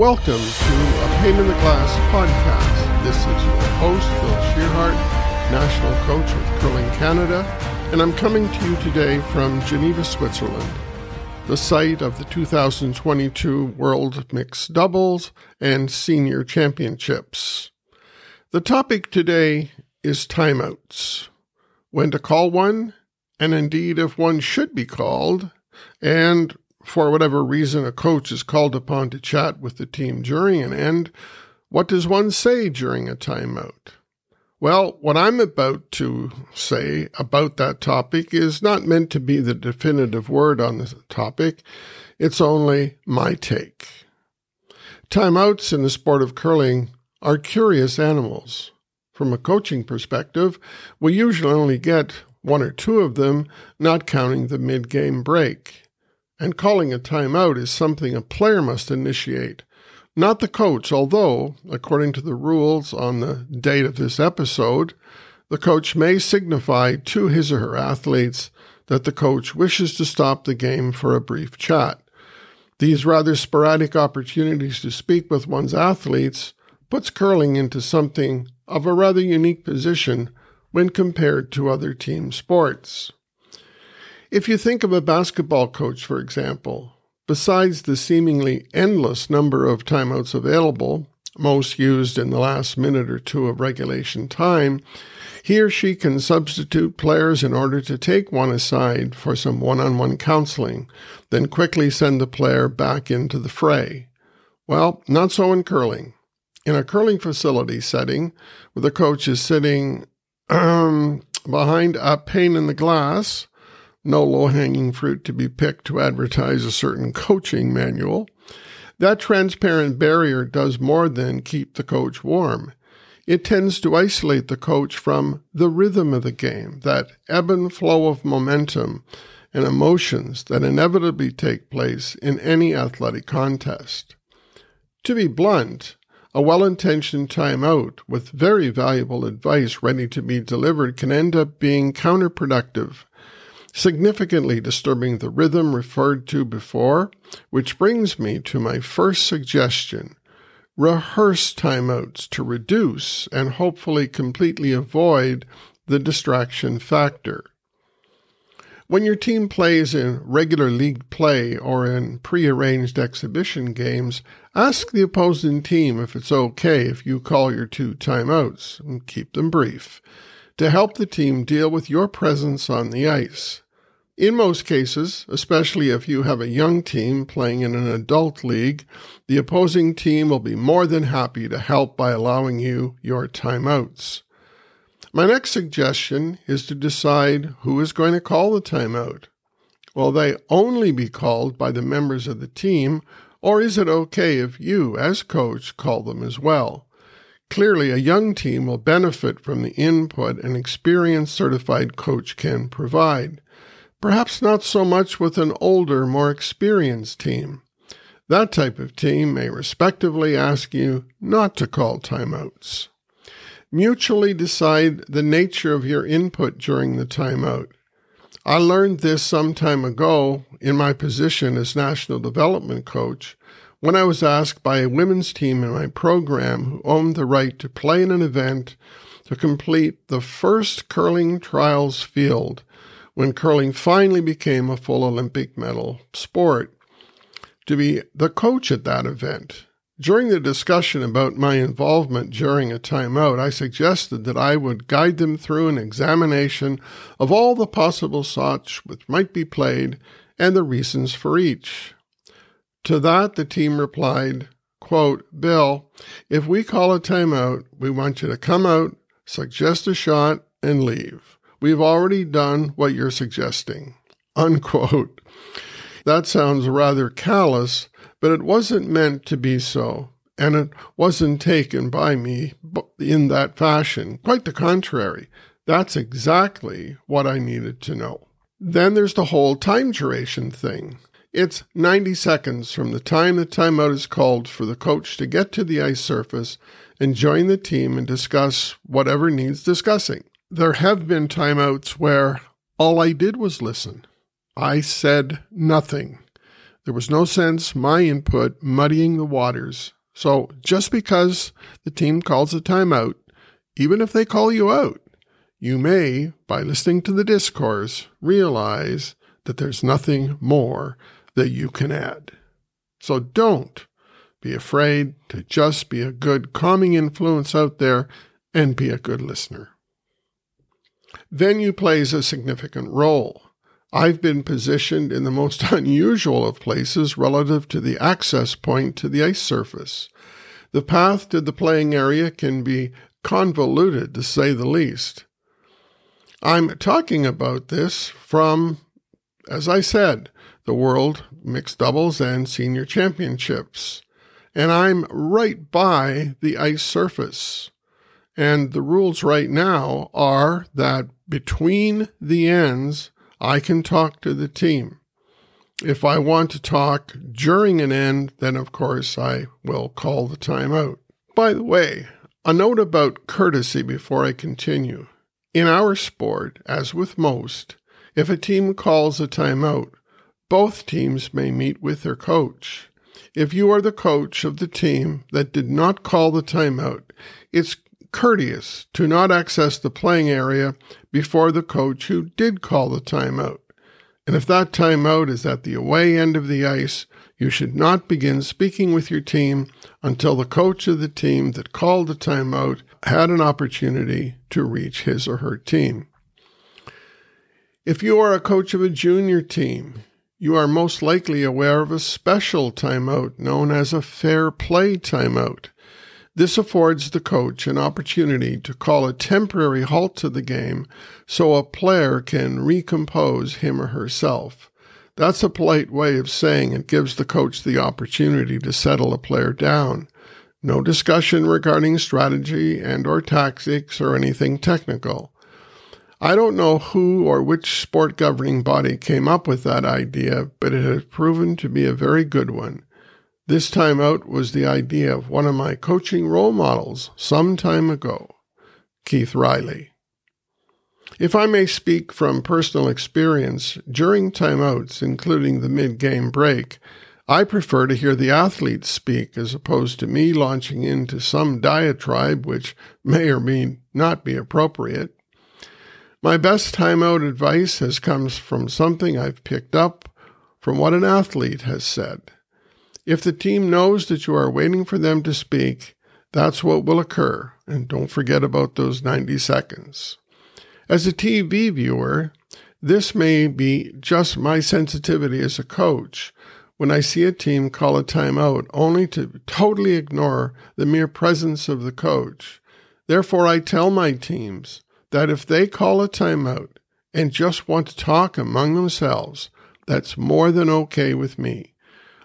Welcome to a Pane in the Glass podcast. This is your host, Bill Tschirhart, National Coach with Curling Canada, and I'm coming to you today from Geneva, Switzerland, the site of the 2022 World Mixed Doubles and Senior Championships. The topic today is timeouts. When to call one, and indeed if one should be called, and for whatever reason a coach is called upon to chat with the team during an end, what does one say during a timeout? Well, what I'm about to say about that topic is not meant to be the definitive word on the topic. It's only my take. Timeouts in the sport of curling are curious animals. From a coaching perspective, we usually only get one or two of them, not counting the mid game break. And calling a timeout is something a player must initiate, not the coach, although, according to the rules on the date of this episode, the coach may signify to his or her athletes that the coach wishes to stop the game for a brief chat. These rather sporadic opportunities to speak with one's athletes puts curling into something of a rather unique position when compared to other team sports. If you think of a basketball coach, for example, besides the seemingly endless number of timeouts available, most used in the last minute or two of regulation time, he or she can substitute players in order to take one aside for some one on one counseling, then quickly send the player back into the fray. Well, not so in curling. In a curling facility setting, where the coach is sitting behind a pane in the glass, no low hanging fruit to be picked to advertise a certain coaching manual. That transparent barrier does more than keep the coach warm. It tends to isolate the coach from the rhythm of the game, that ebb and flow of momentum and emotions that inevitably take place in any athletic contest. To be blunt, a well intentioned timeout with very valuable advice ready to be delivered can end up being counterproductive significantly disturbing the rhythm referred to before, which brings me to my first suggestion. Rehearse timeouts to reduce and hopefully completely avoid the distraction factor. When your team plays in regular league play or in prearranged exhibition games, ask the opposing team if it's okay if you call your two timeouts and keep them brief to help the team deal with your presence on the ice. In most cases, especially if you have a young team playing in an adult league, the opposing team will be more than happy to help by allowing you your timeouts. My next suggestion is to decide who is going to call the timeout. Will they only be called by the members of the team, or is it okay if you, as coach, call them as well? Clearly, a young team will benefit from the input an experienced certified coach can provide. Perhaps not so much with an older, more experienced team. That type of team may respectively ask you not to call timeouts. Mutually decide the nature of your input during the timeout. I learned this some time ago in my position as National Development Coach when I was asked by a women's team in my program who owned the right to play in an event to complete the first curling trials field when curling finally became a full Olympic medal sport to be the coach at that event. During the discussion about my involvement during a timeout, I suggested that I would guide them through an examination of all the possible shots which might be played and the reasons for each. To that, the team replied, quote, Bill, if we call a timeout, we want you to come out, suggest a shot, and leave. We've already done what you're suggesting. Unquote. That sounds rather callous, but it wasn't meant to be so, and it wasn't taken by me in that fashion. Quite the contrary. That's exactly what I needed to know. Then there's the whole time duration thing. It's 90 seconds from the time the timeout is called for the coach to get to the ice surface and join the team and discuss whatever needs discussing. There have been timeouts where all I did was listen. I said nothing. There was no sense my input muddying the waters. So just because the team calls a timeout, even if they call you out, you may, by listening to the discourse, realize that there's nothing more that you can add. So don't be afraid to just be a good calming influence out there and be a good listener. Venue plays a significant role. I've been positioned in the most unusual of places relative to the access point to the ice surface. The path to the playing area can be convoluted, to say the least. I'm talking about this from, as I said, the World Mixed Doubles and Senior Championships. And I'm right by the ice surface. And the rules right now are that between the ends, I can talk to the team. If I want to talk during an end, then of course I will call the timeout. By the way, a note about courtesy before I continue. In our sport, as with most, if a team calls a timeout, both teams may meet with their coach. If you are the coach of the team that did not call the timeout, it's courteous to not access the playing area before the coach who did call the timeout. And if that timeout is at the away end of the ice, you should not begin speaking with your team until the coach of the team that called the timeout had an opportunity to reach his or her team. If you are a coach of a junior team, you are most likely aware of a special timeout known as a fair play timeout. This affords the coach an opportunity to call a temporary halt to the game so a player can recompose him or herself. That's a polite way of saying it gives the coach the opportunity to settle a player down. No discussion regarding strategy and or tactics or anything technical. I don't know who or which sport governing body came up with that idea, but it has proven to be a very good one. This time out was the idea of one of my coaching role models some time ago, Keith Riley. If I may speak from personal experience, during timeouts, including the mid game break, I prefer to hear the athletes speak as opposed to me launching into some diatribe which may or may not be appropriate. My best timeout advice has come from something I've picked up from what an athlete has said. If the team knows that you are waiting for them to speak, that's what will occur, and don't forget about those 90 seconds. As a TV viewer, this may be just my sensitivity as a coach when I see a team call a timeout only to totally ignore the mere presence of the coach. Therefore, I tell my teams that if they call a timeout and just want to talk among themselves, that's more than okay with me.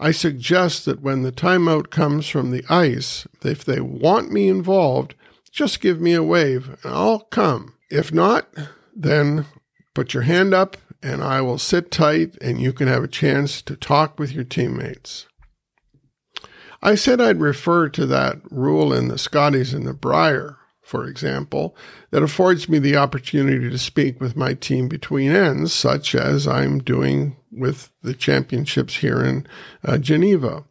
I suggest that when the timeout comes from the ice, if they want me involved, just give me a wave and I'll come. If not, then put your hand up and I will sit tight and you can have a chance to talk with your teammates. I said I'd refer to that rule in the Scotties and the Brier for example, that affords me the opportunity to speak with my team between ends, such as I'm doing with the championships here in uh, Geneva.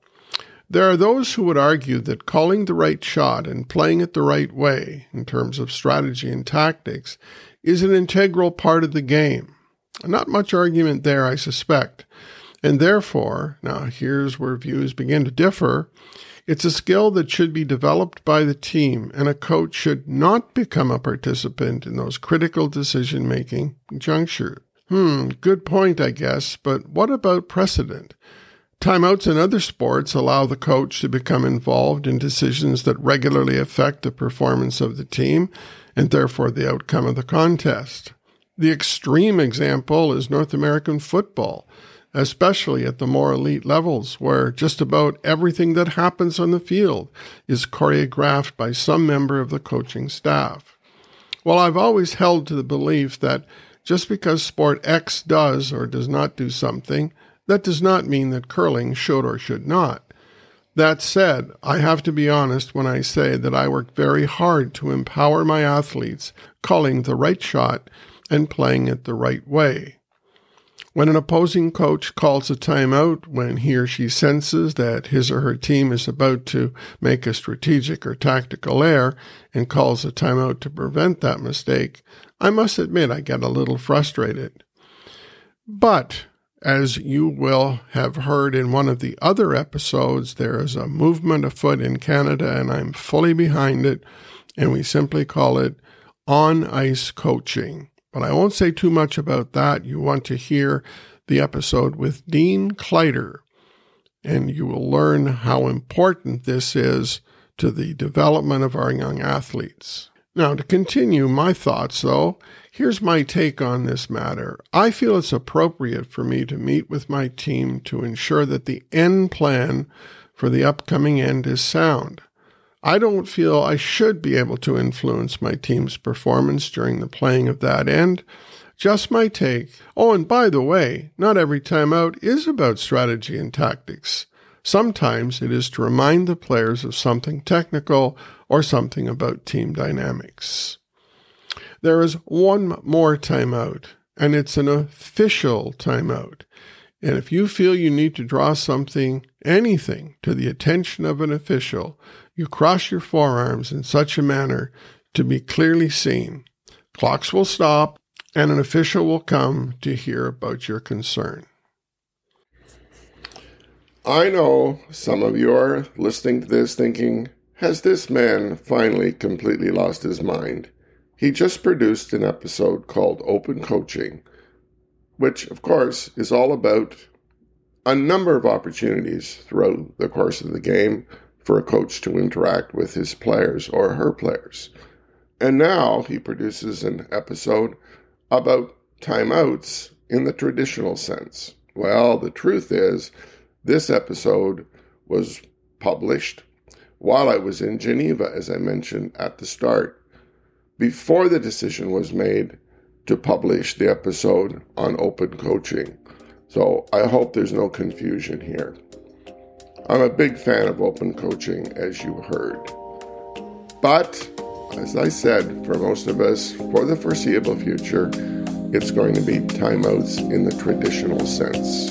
There are those who would argue that calling the right shot and playing it the right way, in terms of strategy and tactics, is an integral part of the game. Not much argument there, I suspect. And therefore, now here's where views begin to differ. It's a skill that should be developed by the team, and a coach should not become a participant in those critical decision making junctures. Hmm, good point, I guess, but what about precedent? Timeouts in other sports allow the coach to become involved in decisions that regularly affect the performance of the team and therefore the outcome of the contest. The extreme example is North American football especially at the more elite levels where just about everything that happens on the field is choreographed by some member of the coaching staff. Well, I've always held to the belief that just because sport X does or does not do something, that does not mean that curling should or should not. That said, I have to be honest when I say that I work very hard to empower my athletes calling the right shot and playing it the right way. When an opposing coach calls a timeout when he or she senses that his or her team is about to make a strategic or tactical error and calls a timeout to prevent that mistake, I must admit I get a little frustrated. But as you will have heard in one of the other episodes, there is a movement afoot in Canada, and I'm fully behind it, and we simply call it on ice coaching. But I won't say too much about that. You want to hear the episode with Dean Kleider, and you will learn how important this is to the development of our young athletes. Now, to continue my thoughts, though, here's my take on this matter. I feel it's appropriate for me to meet with my team to ensure that the end plan for the upcoming end is sound. I don't feel I should be able to influence my team's performance during the playing of that end. Just my take. Oh, and by the way, not every timeout is about strategy and tactics. Sometimes it is to remind the players of something technical or something about team dynamics. There is one more timeout, and it's an official timeout. And if you feel you need to draw something, anything, to the attention of an official, you cross your forearms in such a manner to be clearly seen. Clocks will stop, and an official will come to hear about your concern. I know some of you are listening to this thinking, has this man finally completely lost his mind? He just produced an episode called Open Coaching, which, of course, is all about a number of opportunities throughout the course of the game for a coach to interact with his players or her players. And now he produces an episode about timeouts in the traditional sense. Well, the truth is, this episode was published while I was in Geneva, as I mentioned at the start, before the decision was made to publish the episode on open coaching. So I hope there's no confusion here. I'm a big fan of open coaching, as you heard. But, as I said, for most of us, for the foreseeable future, it's going to be timeouts in the traditional sense.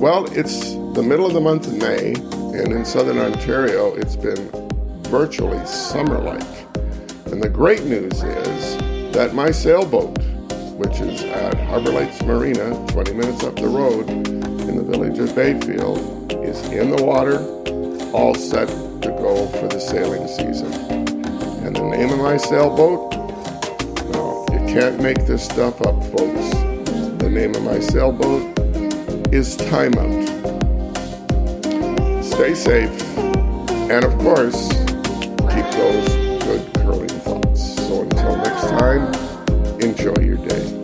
Well, it's the middle of the month of May, and in southern Ontario, it's been virtually summer like. And the great news is that my sailboat, which is at Harbor Lights Marina, 20 minutes up the road in the village of Bayfield, is in the water, all set to go for the sailing season. And the name of my sailboat? No, you can't make this stuff up, folks. The name of my sailboat is timeout. Stay safe, and of course, keep those good curling thoughts. So until next time, enjoy your day.